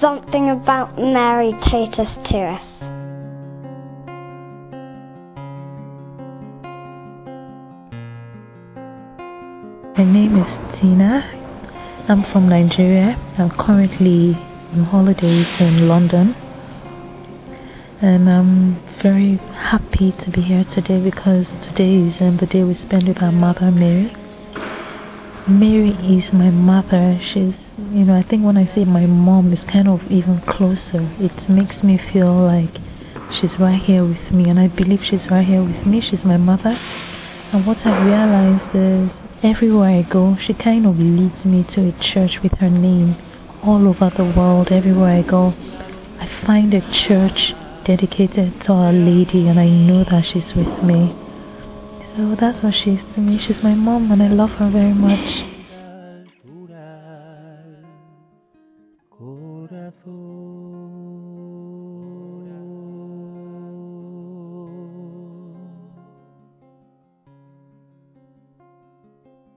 something about Mary Totus2us. My name is Tina. I'm from Nigeria. I'm currently on holidays in London. And I'm very happy to be here today because today is um, the day we spend with our mother, Mary. Mary is my mother. She's, you know, I think when I say my mom, it's kind of even closer. It makes me feel like she's right here with me, and I believe she's right here with me. She's my mother. And what I realized is everywhere I go, she kind of leads me to a church with her name. All over the world, everywhere I go, I find a church dedicated to Our Lady, and I know that she's with me. So that's what she is to me. She's my mom, and I love her very much.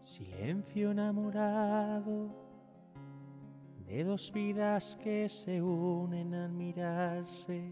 Silencio enamorado de dos vidas que se unen al mirarse